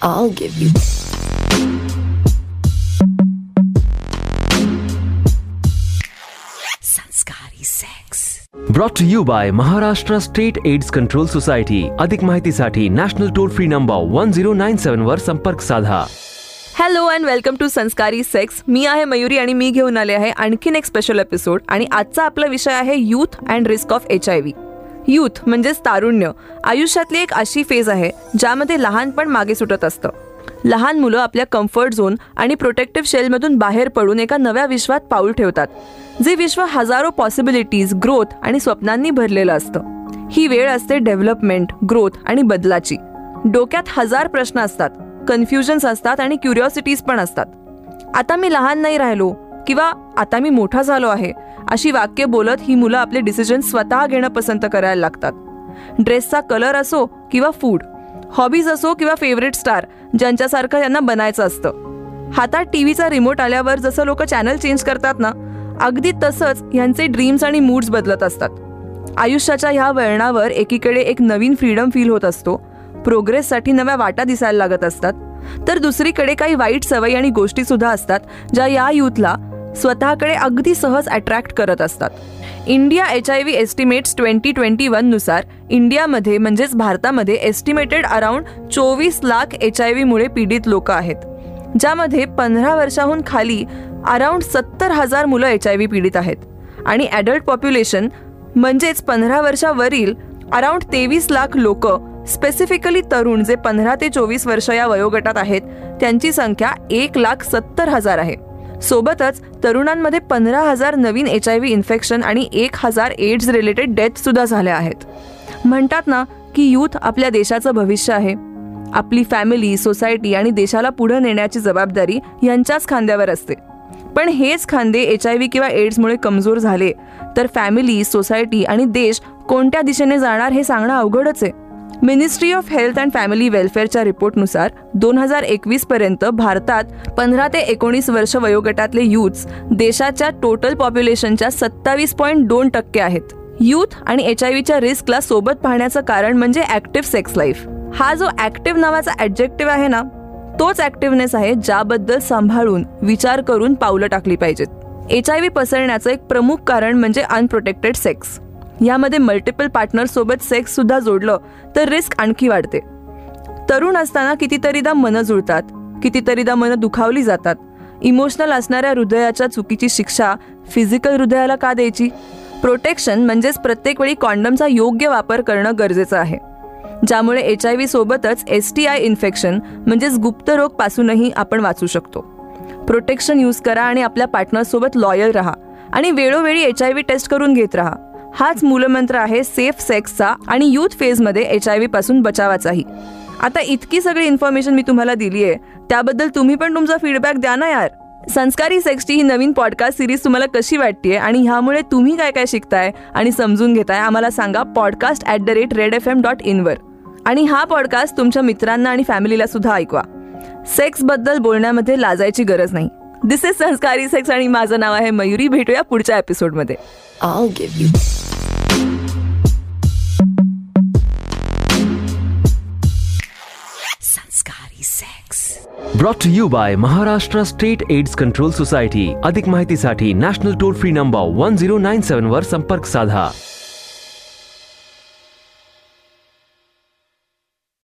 I'll give you. Sanskari sex. Brought to you by Maharashtra state AIDS control society अधिक माहितीसाठी national toll free number one zero nine seven वर संपर्क साधा hello and welcome to Sanskari sex मी आहे मयुरी आणि मी घेऊन आले आहे आणखीन एक स्पेशल एपिसोड आणि आजचा आपला विषय आहे youth and risk of H I V youth म्हणजेच तारुण्य आयुष्यातली एक अशी फेज आहे ज्यामध्ये लहानपण मागे सुटत असतं. लहान मुलं आपल्या कम्फर्ट झोन आणि प्रोटेक्टिव्ह शेलमधून बाहेर पडून एका नव्या विश्वात पाऊल ठेवतात जे विश्व हजारो पॉसिबिलिटीज ग्रोथ आणि स्वप्नांनी भरलेलं असतं. ही वेळ असते डेव्हलपमेंट ग्रोथ आणि बदलाची. डोक्यात हजार प्रश्न असतात कन्फ्युजन्स असतात आणि क्युरिओसिटीज पण असतात. आता मी लहान नाही राहिलो किंवा आता मी मोठा झालो आहे अशी वाक्य बोलत ही मुलं आपले डिसिजन स्वतः घेणं पसंत करायला लागतात. ड्रेसचा कलर असो किंवा फूड हॉबीज असो किंवा फेवरेट स्टार ज्यांच्यासारखं यांना बनायचं असतं. हातात टीव्हीचा रिमोट आल्यावर जसं लोक चॅनल चेंज करतात ना अगदी तसंच यांचे ड्रीम्स आणि मूड्स बदलत असतात. आयुष्याच्या ह्या वळणावर एकीकडे एक नवीन फ्रीडम फील होत असतो प्रोग्रेससाठी नव्या वाटा दिसायला लागत असतात तर दुसरीकडे काही वाईट सवयी आणि गोष्टीसुद्धा असतात ज्या या युथला स्वतःकडे अगदी सहज अट्रॅक्ट करत असतात. India H I V estimates twenty twenty वननुसार इंडियामध्ये म्हणजेच भारतामध्ये एस्टिमेटेड अराउंड चोवीस लाख एच आय व्हीमुळे पीडित लोक आहेत. ज्यामध्ये पंधरा वर्षाहून खाली अराउंड सत्तर हजार मुलं एच आय व्ही पीडित आहेत. आणि ॲडल्ट पॉप्युलेशन म्हणजेच पंधरा वर्षावरील अराउंड तेवीस लाख लोक स्पेसिफिकली तरुण जे पंधरा ते चोवीस वर्ष या वयोगटात आहेत त्यांची संख्या एक लाख सत्तर हजार आहे. सोबतच तरुणांमध्ये पंधरा हजार नवीन एच आय व्ही इन्फेक्शन आणि एक हजार एड्स रिलेटेड डेथसुद्धा झाल्या आहेत. म्हणतात ना की यूथ आपल्या देशाचं भविष्य आहे. आपली फॅमिली सोसायटी आणि देशाला पुढे नेण्याची जबाबदारी यांच्याच खांद्यावर असते. पण हेच खांदे एच आय व्ही किंवा एड्समुळे कमजोर झाले तर फॅमिली सोसायटी आणि देश कोणत्या दिशेने जाणार हे सांगणं अवघडच आहे. Ministry of health and family वेलफेअरच्या रिपोर्टनुसार दोन हजार एकवीसपर्यंत भारतात पंधरा ते एकोणीस वर्ष वयोगटातले यूथ्स देशाच्या टोटल पॉप्युलेशनच्या सत्तावीस पॉईंट दोन टक्के आहेत. यूथ आणि एच आय व्हीच्या रिस्कला सोबत पाहण्याचं कारण म्हणजे ऍक्टिव्ह सेक्स लाईफ हा जो ऍक्टिव्ह नावाचा ॲडजेक्टिव्ह आहे ना तोच ऍक्टिव्हनेस आहे ज्याबद्दल सांभाळून विचार करून पावलं टाकली पाहिजेत. एच आय व्ही पसरण्याचं एक प्रमुख कारण म्हणजे अनप्रोटेक्टेड सेक्स यामध्ये मल्टिपल पार्टनरसोबत सेक्ससुद्धा जोडलं तर रिस्क आणखी वाढते. तरुण असताना कितीतरीदा मनं जुळतात कितीतरीदा मनं दुखावली जातात. इमोशनल असणाऱ्या हृदयाच्या चुकीची शिक्षा फिजिकल हृदयाला का द्यायची? प्रोटेक्शन म्हणजेच प्रत्येक वेळी कॉन्डमचा योग्य वापर करणं गरजेचं आहे. ज्यामुळे एच आय व्ही सोबतच एस टी आय इन्फेक्शन म्हणजेच गुप्त रोग पासूनही आपण वाचू शकतो. प्रोटेक्शन यूज करा आणि आपल्या पार्टनरसोबत लॉयल राहा. आणि वेळोवेळी एच आय व्ही टेस्ट करून घेत राहा. हाच मूलमंत्र आहे सेफ सेक्सचा आणि युथ फेजमध्ये एच आय व्ही पासून बचावाचाही. आता इतकी सगळी इन्फॉर्मेशन मी तुम्हाला दिली आहे त्याबद्दल तुम्ही पण तुमचा फीडबॅक द्या ना यार. संस्कारी सेक्सची ही नवीन पॉडकास्ट सिरीज तुम्हाला कशी वाटते आणि ह्यामुळे तुम्ही काय काय शिकताय आणि समजून घेताय आम्हाला सांगा podcast at the rate red F M dot इनवर आणि हा पॉडकास्ट तुमच्या मित्रांना आणि फॅमिलीला सुद्धा ऐकवा. सेक्सबद्दल बोलण्यामध्ये लाजायची गरज नाही. दिस इज संस्कारी सेक्स आणि माझं नाव आहे मयुरी भेटूया पुढच्या एपिसोडमध्ये I'll give you. Sanskari sex. Brought to you by Maharashtra state AIDS control society अधिक माहितीसाठी national toll free number one zero nine seven वर संपर्क साधा